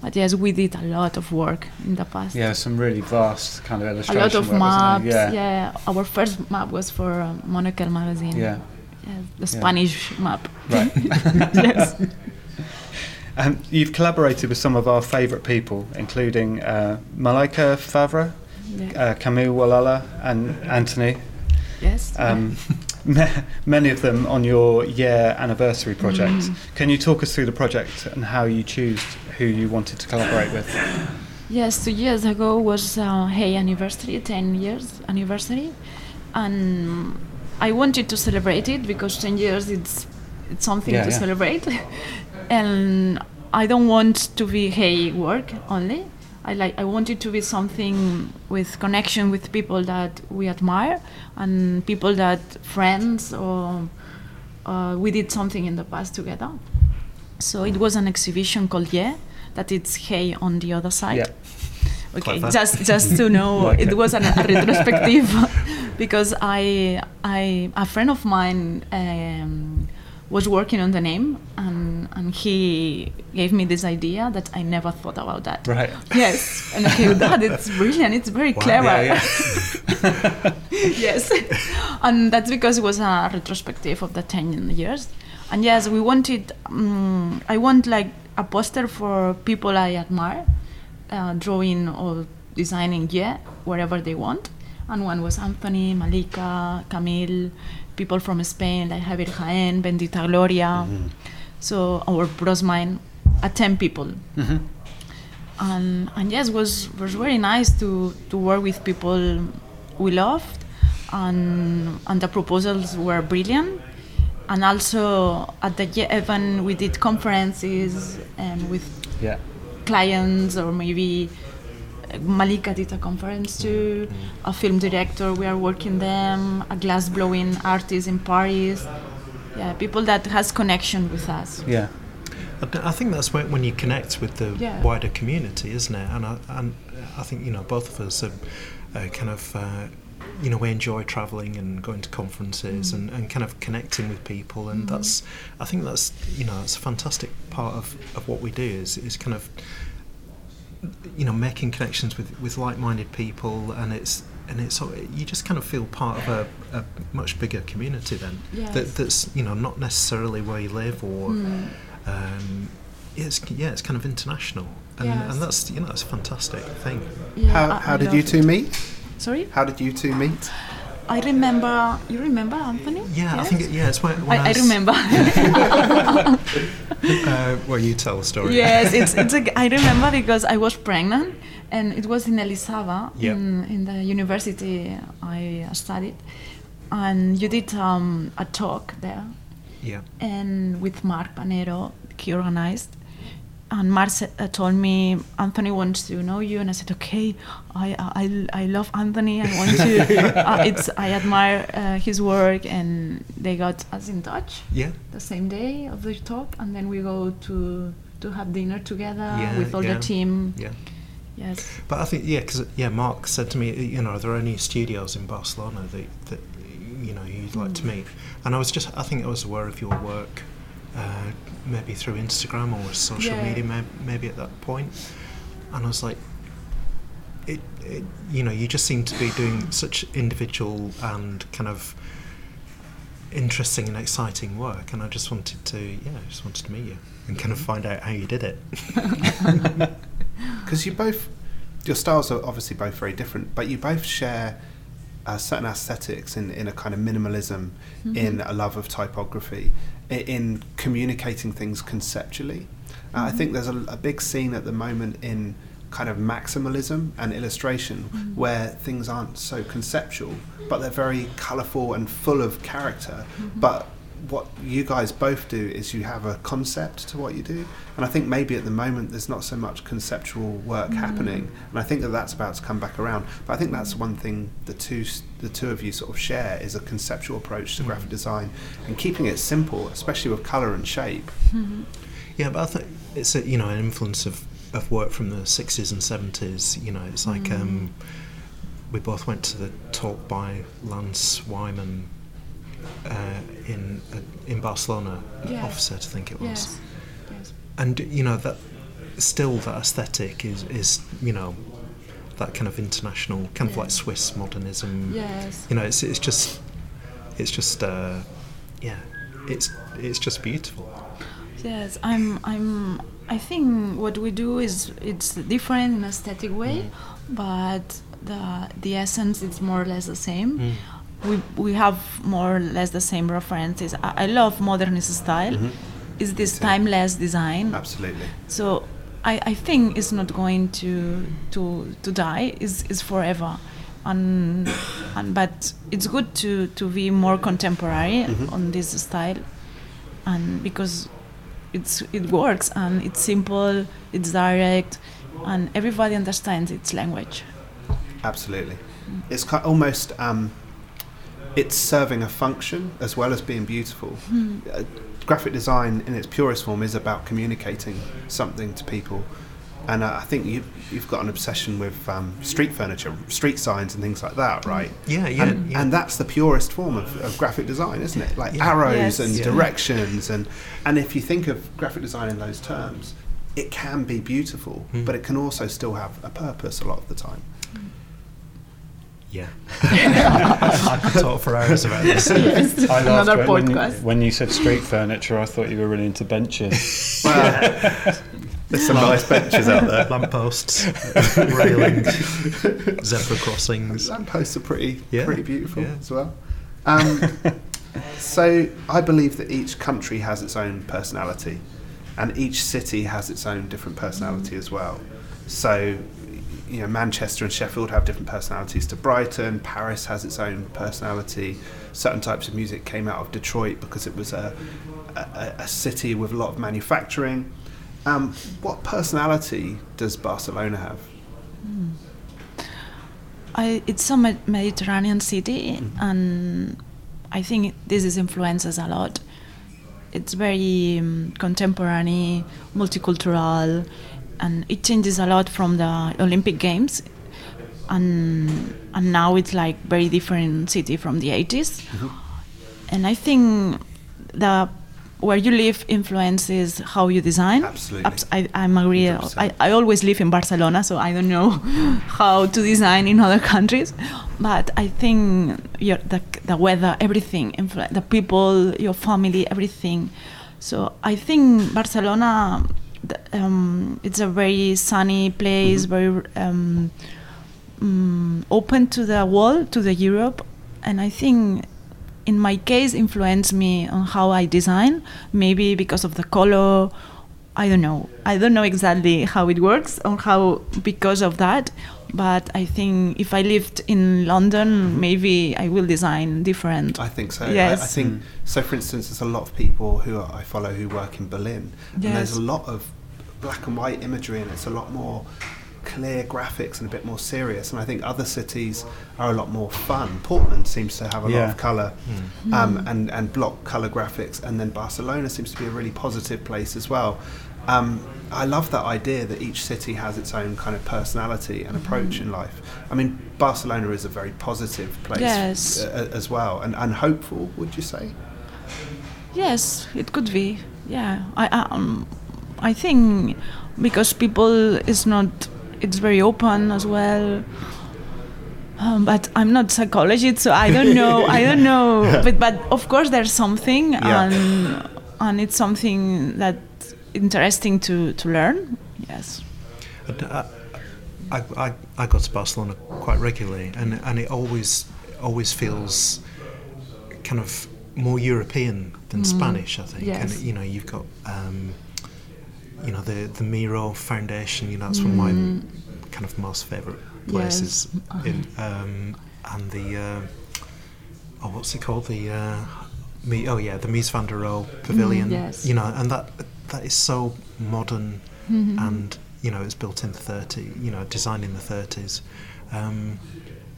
But yes, we did a lot of work in the past. Yeah, some really vast kind of illustrations. a lot of work, maps. there? Yeah. our first map was for uh, Monocle magazine. Yeah. Yeah, the Spanish map. Right. yes. Um, you've collaborated with some of our favourite people, including uh, Malika Favre, Yeah. uh, Camille Walala, and Anthony. yes. Um, many of them on your year anniversary project. Mm. Can you talk us through the project and how you choose who you wanted to collaborate with? Yes, two years ago was uh, Hey anniversary, 10 years anniversary, and I wanted to celebrate it because 10 years it's it's something Yeah, to yeah. celebrate, and I don't want to be Hey work only. I like I want it to be something with connection with people that we admire and people that friends or uh, we did something in the past together. So it was an exhibition called Yeah, that it's Hey on the other side. Yeah. Okay, Clever. just just to know, Like it it. was an, a retrospective because I I a friend of mine um, was working on the name and and he gave me this idea that I never thought about that. Right. Yes, and okay, that it's brilliant. It's very Wow. clever. Yeah, yes, and that's because it was a retrospective of the ten years. And yes, we wanted. Um, I want like a poster for people I admire, uh, drawing or designing, yeah, wherever they want. And one was Anthony, Malika, Camille, people from Spain like Javier Jaén, Bendita Gloria. So our bros mine, uh, ten people. Hmm and and yes was was very nice to to work with people we loved. And and the proposals were brilliant. And also at the event we did conferences and with Yeah. clients or maybe Malika did a conference too, a film director, we are working them, a glass blowing artist in Paris. Yeah, people that has connection with us. Yeah. I think that's when, when you connect with the Yeah. wider community, isn't it? And I, and I think you know both of us are uh, kind of uh, you know we enjoy travelling and going to conferences and, and kind of connecting with people, and that's I think that's you know that's a fantastic part of, of what we do is is kind of you know making connections with, with like-minded people, and it's and it's sort you just kind of feel part of a, a much bigger community then Yes. that that's you know not necessarily where you live or Mm. um, it's yeah, it's kind of international, and, Yes. and that's you know that's a fantastic thing. Yeah, How, I- how I did you two it. meet? Sorry? How did you two meet? I remember. You remember Anthony? Yeah, I think it, yeah, it's when, when I, I was- remember. Uh, well, you tell the story. yes, it's it's. A, I remember because I was pregnant, and it was in Elisava, Yeah. in, in the university I studied, and you did um, a talk there, yeah, and with Mark Panero, he organized, and Marce uh, told me Anthony wants to know you, and I said, okay, I I, I love Anthony. I want to. uh, it's I admire uh, his work, and they got us in touch Yeah. the same day of the talk, and then we go to to have dinner together Yeah, with all yeah. the team. Yeah. Yes. But I think yeah, because yeah, Mark said to me, you know, are there any studios in Barcelona that that you know you'd like to meet? And I was just, I think I was aware of your work, uh, maybe through Instagram or social Yeah. media, may, maybe at that point. And I was like, it, it, you know, you just seem to be doing such individual and kind of interesting and exciting work, and I just wanted to, yeah, I just wanted to meet you and kind of find out how you did it. because you both your styles are obviously both very different but you both share uh, certain aesthetics in, in a kind of minimalism in a love of typography i- in communicating things conceptually. Uh, i think there's a, a big scene at the moment in kind of maximalism and illustration where things aren't so conceptual but they're very colourful and full of character but what you guys both do is you have a concept to what you do. And i think maybe at the moment there's not so much conceptual work mm. happening. And i think that that's about to come back around. But i think that's one thing the two the two of you sort of share is a conceptual approach to mm. graphic design and keeping it simple especially with color and shape. Mm-hmm. Yeah, but I think it's a, you know an influence of, of work from the sixties and seventies. You know, it's like um, mm. we both went to the talk by Lance Wyman uh, in uh, in Barcelona, Yeah. Offset, I think it was. Yes. Yes. And you know that still that aesthetic is is you know that kind of international kind of like Swiss modernism. Yes. You know, it's it's just it's just uh, yeah, it's it's just beautiful. Yes, I'm. I'm. I think what we do is it's different in aesthetic way, but the the essence is more or less the same. We we have more or less the same references. I, I love modernist style. It's this timeless design. absolutely So I, I think it's not going to to to die. It's, it's forever. And, and but it's good to, to be more contemporary on this style and because it's it works and it's simple it's direct and everybody understands its language Absolutely. It's almost um, it's serving a function as well as being beautiful. Uh, graphic design, in its purest form, is about communicating something to people. And uh, I think you, you've got an obsession with um, street furniture, street signs, and things like that, right? Yeah, yeah, and, yeah. and that's the purest form of, of graphic design, isn't it? Like Yeah. arrows Yes. and Yeah. directions, and and if you think of graphic design in those terms, it can be beautiful, Mm. but it can also still have a purpose a lot of the time. Yeah. I could talk for hours about this. I laughed Another when, when you- podcast. when you said street furniture. I thought you were really into benches. Well, there's some nice benches out there. Lampposts, railings, zebra crossings. Lampposts are pretty, Yeah, pretty beautiful yeah. as well. Um, so I believe that each country has its own personality, and each city has its own different personality as well. So, you know, Manchester and Sheffield have different personalities to Brighton. Paris has its own personality. Certain types of music came out of Detroit because it was a, a, a city with a lot of manufacturing. Um, what personality does Barcelona have? I, it's a Mediterranean city, and I think this is influences a lot. It's very um, contemporary, multicultural, and it changes a lot from the Olympic Games. And and now it's like very different city from the 80s. Mm-hmm. And I think the where you live influences how you design. Absolutely. Abs- I, I'm agree. I, I always live in Barcelona, so I don't know how to design in other countries. But I think your, the, the weather, everything, influ- the people, your family, everything. So I think Barcelona, um, it's a very sunny place, very um, mm, open to the world, to the Europe, and I think in my case influenced me on how I design. Maybe because of the color. I don't know. I don't know exactly how it works or how because of that. But I think if I lived in London, maybe I will design different. I think so. I- I, think Mm. so. For instance, there's a lot of people who I follow who work in Berlin, and there's a lot of black and white imagery and it's a lot more clear graphics and a bit more serious. And I think other cities are a lot more fun. Portland seems to have a lot of colour Hmm. um, and, and block colour graphics. And then Barcelona seems to be a really positive place as well. Um, I love that idea that each city has its own kind of personality and approach in life. I mean, Barcelona is a very positive place Yes. uh, as well and, and hopeful, would you say? Yes, it could be. Yeah, I um, I think because people is not, it's very open as well. Um, but I'm not psychologist, so I don't know. I don't know. But but of course there's something, Yeah. and and it's something that interesting to to learn. Yes. Uh, I, I, I go to Barcelona quite regularly, and and it always always feels kind of more European than Spanish. I think, Yes. and you know you've got um, you know the the Miro Foundation. You know that's one of my kind of most favourite places. In, um, and the uh, oh, what's it called? The uh, me oh yeah, the Mies van der Rohe Pavilion. yes. You know, and that that is so modern and you know it's built in the 30 you know designed in the 30s um,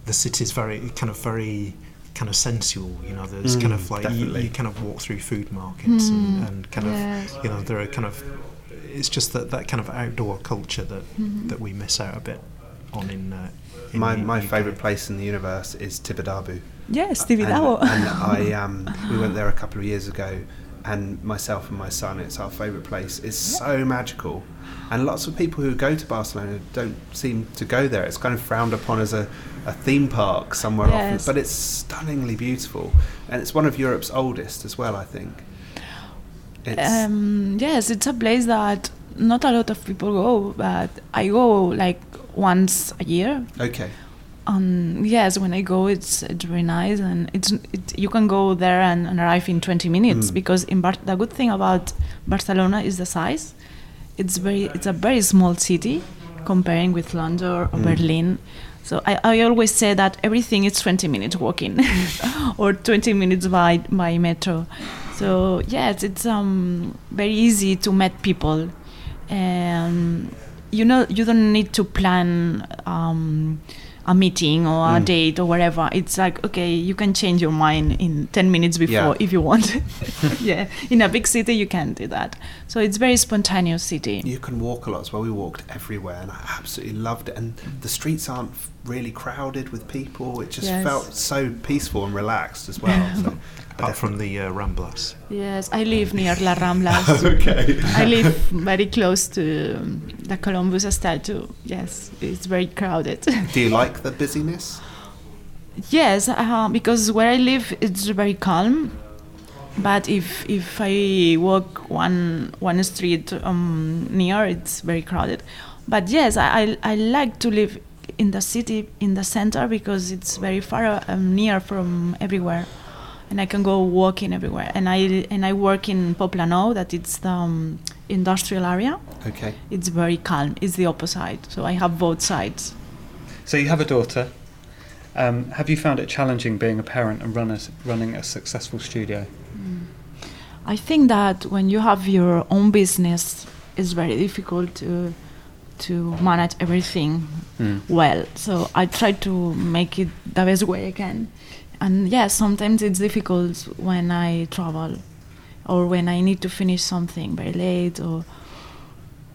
the city's very kind of very kind of sensual you know there's kind of like you, you kind of walk through food markets and, and kind Yes. of you know there are kind of it's just that that kind of outdoor culture that that we miss out a bit on in, uh, in My, the my favourite place in the universe is Tibidabo. Yes, and, Tibidabo. and I um, we went there a couple of years ago, and myself and my son, it's our favourite place. It's so magical, and lots of people who go to Barcelona don't seem to go there. It's kind of frowned upon as a, a theme park somewhere Yes. often, but it's stunningly beautiful, and it's one of Europe's oldest as well. I think. It's, Um, yes, it's a place that not a lot of people go, but I go like once a year. okay. Um, yes, when I go, it's it's very nice, and it's it, you can go there and, and arrive in 20 minutes Mm. because in Bar- the good thing about Barcelona is the size. It's very it's a very small city comparing with London or Mm. Berlin. So I, I always say that everything is 20 minutes walking or 20 minutes by by metro. So yes, it's um very easy to meet people, and you know you don't need to plan um, a meeting or a Mm. date or whatever. It's like okay, you can change your mind in 10 minutes before Yeah. if you want. yeah, in a big city you can't do that. So it's very spontaneous city. You can walk a lot as well. We walked everywhere, and I absolutely loved it. And the streets aren't really crowded with people. It just Yes. felt so peaceful and relaxed as well. So I apart from the uh, Ramblas Yes, I live near La Ramblas. okay. I live very close to um, the Columbus statue. Yes, it's very crowded. Do you like the busyness? yes, uh, because where I live, it's very calm. But if if I walk one one street um, near, it's very crowded. But yes, I, I I like to live in the city in the center because it's very far um, near from everywhere, and I can go walking everywhere. And I and I work in Poblenou, that it's the um, industrial area. Okay. It's very calm. It's the opposite. So I have both sides. So you have a daughter. Um, have you found it challenging being a parent and run a, running a successful studio? I think that when you have your own business, it's very difficult to to manage everything Mm. well. So I try to make it the best way I can. And yes, sometimes it's difficult when I travel or when I need to finish something very late or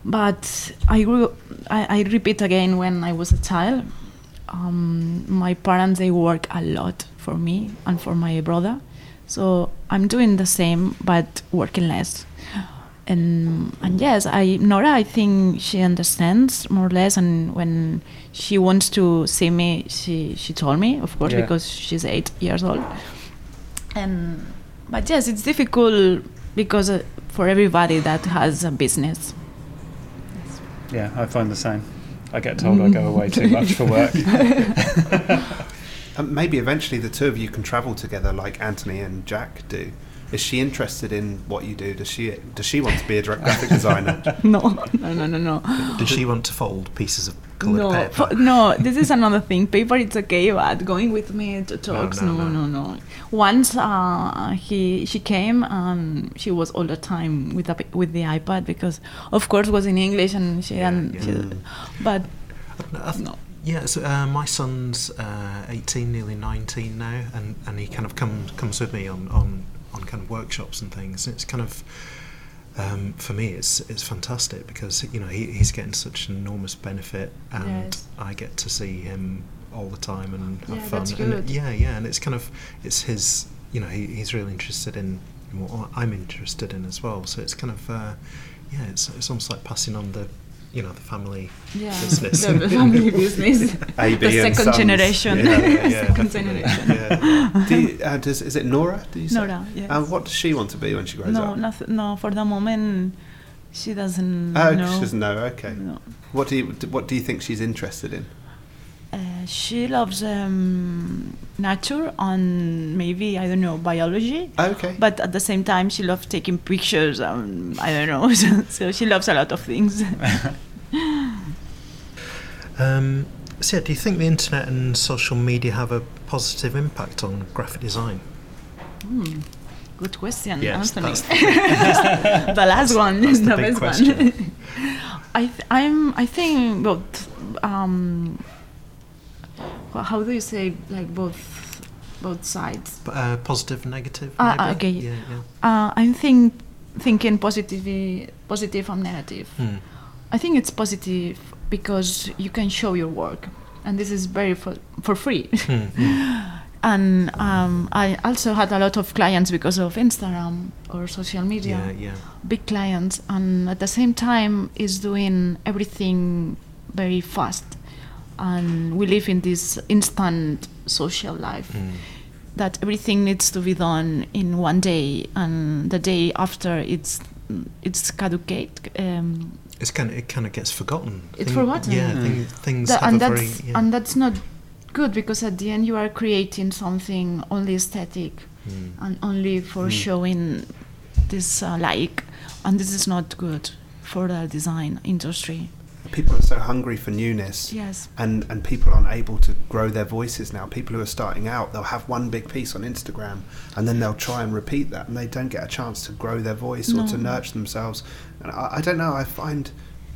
but I grew I, I repeat again when I was a child. Um, my parents they work a lot for me and for my brother. So I'm doing the same but working less and and yes I Nora I think she understands more or less and when she wants to see me she she told me of course Yeah. because she's eight years old and but yes it's difficult because uh, for everybody that has a business Yeah, I find the same. I get told I go away too much for work. Maybe eventually the two of you can travel together like Anthony and Jack do. Is she interested in what you do? Does she does she want to be a graphic designer? no, no, no, no, no. Does she want to fold pieces of coloured No, paper? fo- no. This is another thing. Paper, it's okay, but going with me to talks, no, no, no. no, no. Once uh, he she came, and she was all the time with the with the iPad because, of course, was in English and she Yeah, and yeah. she, but I th- no. Yeah, so uh, my son's uh, 18, nearly 19 now, and, and he kind of comes comes with me on, on, on kind of workshops and things. It's kind of um, for me, it's it's fantastic because you know he, he's getting such an enormous benefit, and Yes. I get to see him all the time and have Yeah, fun. And yeah, yeah, and it's kind of it's his. You know, he, he's really interested in what I'm interested in as well. So it's kind of uh, yeah, it's it's almost like passing on the you know the family Yeah, business. the family business. AB the and second sons. generation. Yeah, yeah, yeah, second generation. Yeah. Do you, uh, does, is it Nora? Do you say? Nora, yes. And what does she want to be when she grows No, up? nothing. No, for the moment, she doesn't Oh, know. she doesn't know. Okay. No. What do you What do you think she's interested in? She loves um, nature and maybe I don't know biology. Okay. But at the same time, she loves taking pictures. Um, I don't know. So, so she loves a lot of things. Um, so, yeah, do you think the internet and social media have a positive impact on graphic design? Hmm, Good question, Yes, Anthony. that's the last one, is the the best question. one. I th- I'm I think both. Um, wha- how do you say like both both sides? Uh, positive, negative. Maybe? okay. Yeah, yeah. Uh, I'm think thinking positive, positive and negative. Hmm. I think it's positive because you can show your work, and this is very for, for free. Hmm, hmm. and um, I also had a lot of clients because of Instagram or social media, Yeah, yeah. big clients, and at the same time is doing everything very fast, and we live in this instant social life Hmm. that everything needs to be done in one day, and the day after it's it's caducate. Um, It's kind of it kind of gets forgotten. It's forgotten. Yeah, Mm. thing, things Tha- have and a that's very yeah. and that's not good because at the end you are creating something only aesthetic Hmm. and only for Mm. showing this uh, like and this is not good for the design industry People are so hungry for newness. yes and and people aren't able to grow their voices now. People who are starting out, they'll have one big piece on Instagram, and then they'll try and repeat that, and they don't get a chance to grow their voice or to nurture themselves. And I, I don't know. I find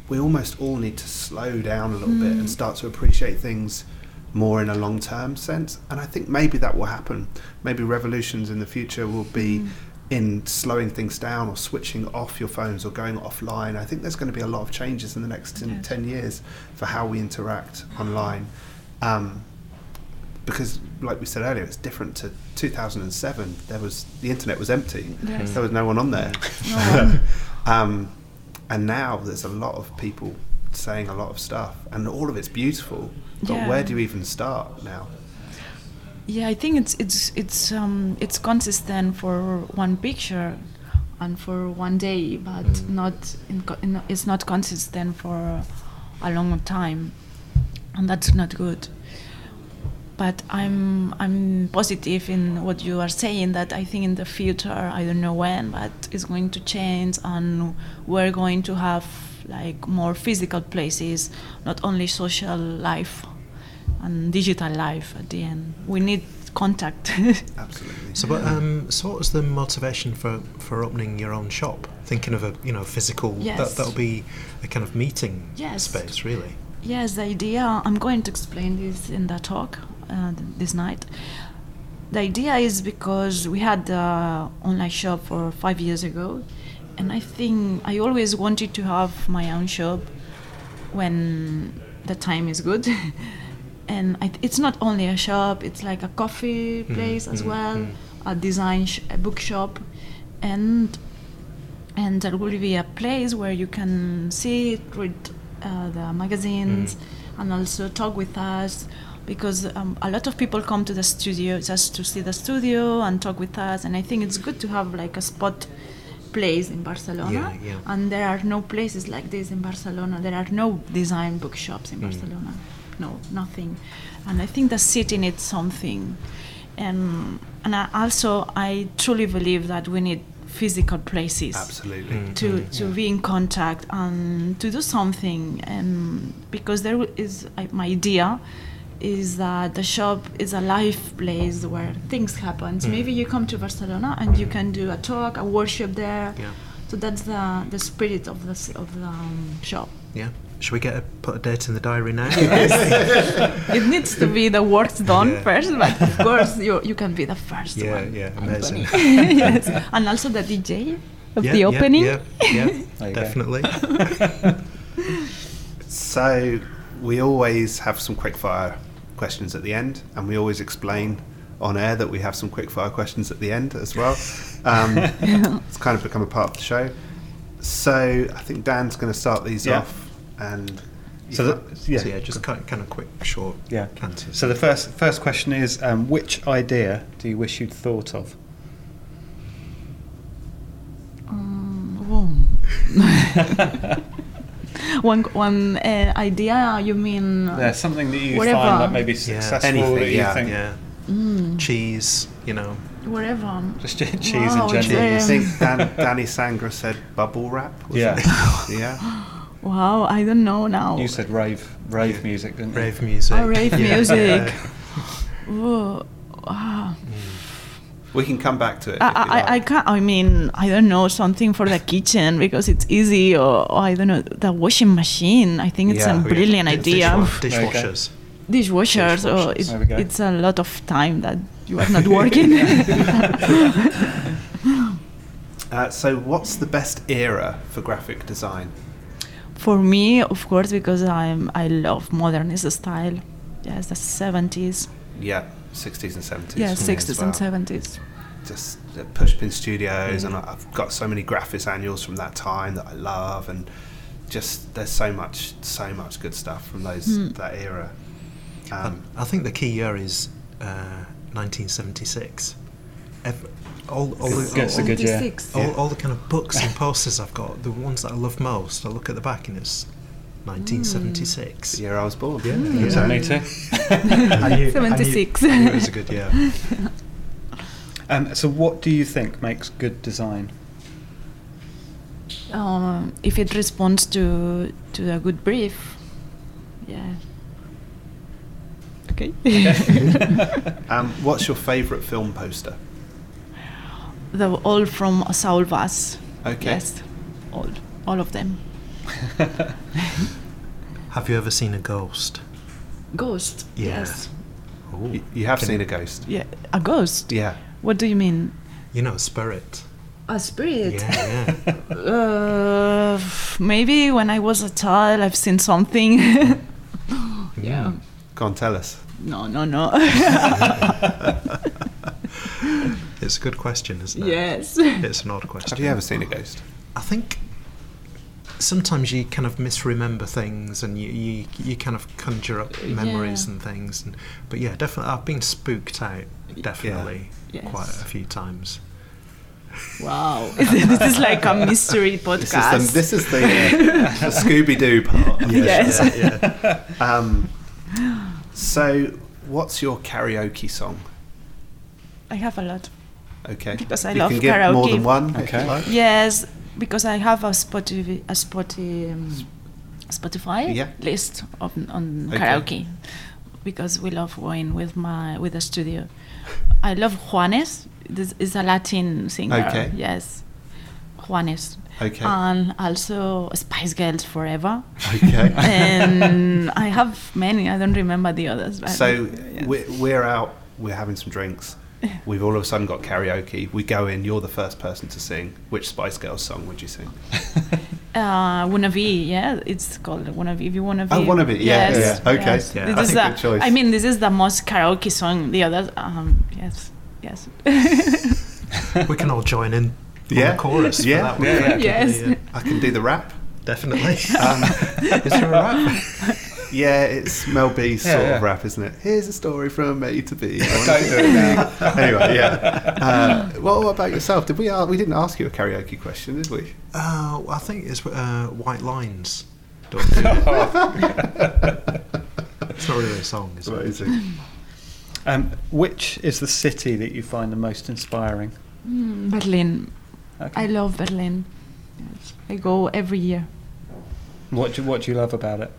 we almost all need to slow down a little bit Mm. and start to appreciate things more in a long term sense. And I think maybe that will happen. Maybe revolutions in the future will be. Mm. In slowing things down or switching off your phones or going offline, I think there's going to be a lot of changes in the next 10, Yes. 10 years for how we interact online. Um, because, like we said earlier, it's different to 2007. There was the internet was empty. Yes. There was no one on there. No. um, and now there's a lot of people saying a lot of stuff, and all of it's beautiful. But Yeah. where do you even start now? Yeah i think it's it's it's um it's consistent for one picture and for one day but Mm. not in, co- in, it's not consistent for a long time and that's not good but i'm i'm positive in what you are saying that i think in the future i don't know when but it's going to change and we're going to have like more physical places not only social life and digital life at the end we need contact Absolutely. So, but, um, so what was the motivation for, for opening your own shop? Thinking of a you know physical that Yes. that'll be a kind of meeting Yes. space, really. Yes, the idea, I'm going to explain this in the talk uh, this night. The idea is because we had the online shop for five years ago, and I think I always wanted to have my own shop when the time is good. and I, it's not only a shop, it's like a coffee Mm, place as mm, well, mm. a design sh- a bookshop, and and there will be a place where you can sit, read uh, the magazines, and also talk with us. Because um, a lot of people come to the studio just to see the studio and talk with us, and I think it's good to have like a spot place in Barcelona. Yeah, yeah. And there are no places like this in Barcelona. There are no design bookshops in Mm. Barcelona. No, nothing. And I think the city needs something. and and I also I truly believe that we need physical places Absolutely. Mm. to to be in contact and to do something and because there is I- my idea is that the shop is a live place where things happen. So maybe you come to Barcelona and you can do a talk, a workshop there. Yeah. So that's the the spirit of the of the um, shop. Yeah. Should we get a, put a date in the diary now? It needs to be the works done Yeah. first, but of course you you can be the first yeah, one. yeah, yeah, amazing. yes, and also the DJ of Yeah, the opening. Yeah, yeah, There you go. definitely. So we always have some quick fire questions at the end, and we always explain on air that we have some quick fire questions at the end as well. Um, it's kind of become a part of the show. So I think Dan's going to start these Yeah. off, and So, can't- the, yeah. So yeah, just kind kind of quick, short Yeah. answers. So the first first question is, um, which idea do you wish you'd thought of? Um, one one uh, idea you mean? Yeah, something that you Whatever. find like maybe Yeah. successful Anything, that you yeah. think yeah, Mm, cheese, you know. whatever. just cheese Wow, in general. you Um, think Dan, Danny Sangra said bubble wrap? was Yeah. it? yeah. Wow, I don't know now. You said rave rave music, didn't you? Rave music. Oh, rave Yeah, music. yeah. Wow. We can come back to it. I, if you I, I can't. I mean, I don't know something for the kitchen because it's easy, or, or I don't know the washing machine. I think it's Yeah. a Oh, brilliant Dish- idea. dishwa- There you go. Dishwashers. Dishwashers, or Dishwashers. it, There it's a lot of time that you are not working. Uh, so, what's the best era for graphic design? For me, of course, because I'm I love modernist style. Yes, the seventies. Yeah, 60s and 70s. Yeah, for me sixties and well. seventies. Just uh, Pushpin Studios, and I- I've got so many graphics annuals from that time that I love, and just there's so much, so much good stuff from those Hmm. that era. Um, I think the key year is uh, 1976. Ev- all, all, It's- the, it's a good year. all, all the kind of books and posters I've got, the ones that I love most, I look at the back and it's 1976. the year I was born. Yeah, you? yeah. Me too. I knew- I knew- 76. I knew it was a good year. Um, so, what do you think makes good design? Um, if it responds to to a good brief, yeah. Okay. Um, what's your favourite film poster? The all from Saul Bass. Okay. Yes, all all of them. Have you ever seen a ghost? Ghost. Yeah. Yes. Ooh. You have Can seen you- a ghost. Yeah, a ghost. Yeah. What do you mean? You know, a spirit. A spirit. Yeah, yeah. Uh, maybe when I was a child, I've seen something. yeah. Go on, tell us. No, no, no. It's a good question, isn't it? yes. It's an odd question. Have you ever seen a ghost? I think sometimes you kind of misremember things and you, you, you kind of conjure up memories Yeah. and things. And, but yeah, definitely, I've been spooked out, definitely, Yes. quite a few times. Wow. this is like a mystery This podcast. is the, this is the, the Scooby Doo part. of the Yes. Yeah, yeah. Um, so, what's your karaoke song? I have a lot. Okay. Because I you love can give more than one. Okay. like. Yes, because I have a Spotify, a Spotify, um, Spotify Yeah. list of, on Okay. karaoke because we love going with my with the studio. I love Juanes. This is a Latin singer. Okay. Yes, Juanes. Okay. And also Spice Girls Forever. okay. and I have many. I don't remember the others. But So yes. we're, we're out, we're having some drinks. We've all of a sudden got karaoke. We go in, you're the first person to sing. Which Spice Girls song would you sing? Uh, wanna be, yeah, it's called wanna be. If you wanna be, Oh, Wanna Be, yeah, yes, yeah, okay. yes. Yeah, This I is think the, good choice. I mean, this is the most karaoke song. The others, um, yes, yes, We can all join in Yeah. on the chorus Yeah. for that one. Yeah, yeah. Yes. I can do the rap. definitely. Um, Is there a rap? Yeah, it's Mel B's Yeah, sort yeah. of rap, isn't it? Here's a story from A to B. Don't do it now. anyway, yeah. Uh, well, what about yourself? Did we? Uh, we didn't ask you a karaoke question, did we? Uh, I think it's uh, White Lines. Don't do. It's not really a song, is it? Um, which is the city that you find the most inspiring? Mm, Berlin. Okay. I love Berlin. Yes. I go every year. What do, what do you love about it?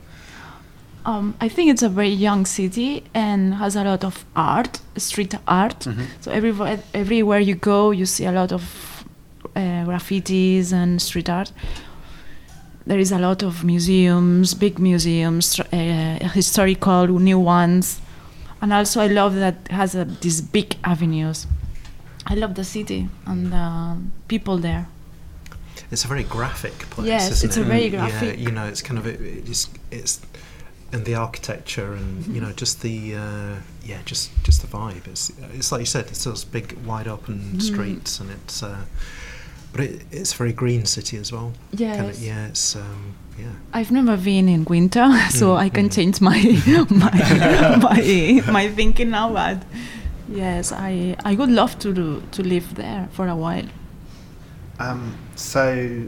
Um, I think it's a very young city and has a lot of art, street art. Mhm. So everywhere, everywhere you go, you see a lot of uh, graffitis and street art. There is a lot of museums, big museums, uh, historical new ones, and also I love that it has uh, these big avenues. I love the city and the people there. It's a very graphic place. Yes, isn't it's it? a very graphic. Yeah, you know, it's kind of it, it's it's and the architecture and you know just the uh, yeah just just the vibe. It's it's like you said, it's those big wide open Mhm. streets and it's. Uh, but it, it's a very green city as well. Yes. Kind of, yeah, it's um, yeah. I've never been in winter, so Mm, I can mm. change my my my my thinking now. But yes, I I would love to do, to live there for a while. Um, so,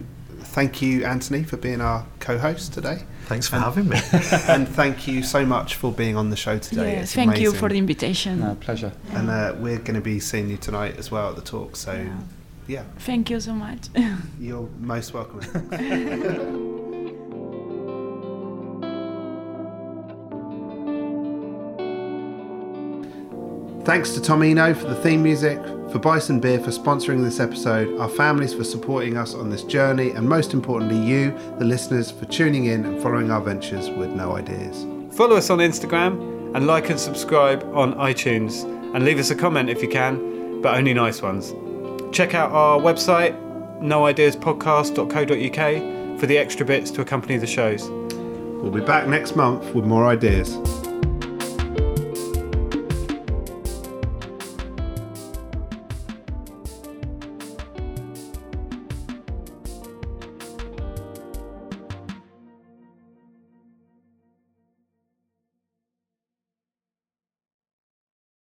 thank you, Anthony, for being our co-host today, Thanks for And- having me. and thank you so much for being on the show today. Yes, It's thank you for the invitation. No, pleasure. And uh, we're going to be seeing you tonight as well at the talk. So, Yeah. yeah, Thank you so much. you're most welcome. Thanks to Tomino for the theme music, for Bison Beer for sponsoring this episode, our families for supporting us on this journey, and most importantly, you, the listeners, for tuning in and following our ventures with no ideas. Follow us on Instagram and like and subscribe on iTunes and leave us a comment if you can, but only nice ones. Check out our website, noideaspodcast.co.uk, for the extra bits to accompany the shows. We'll be back next month with more ideas.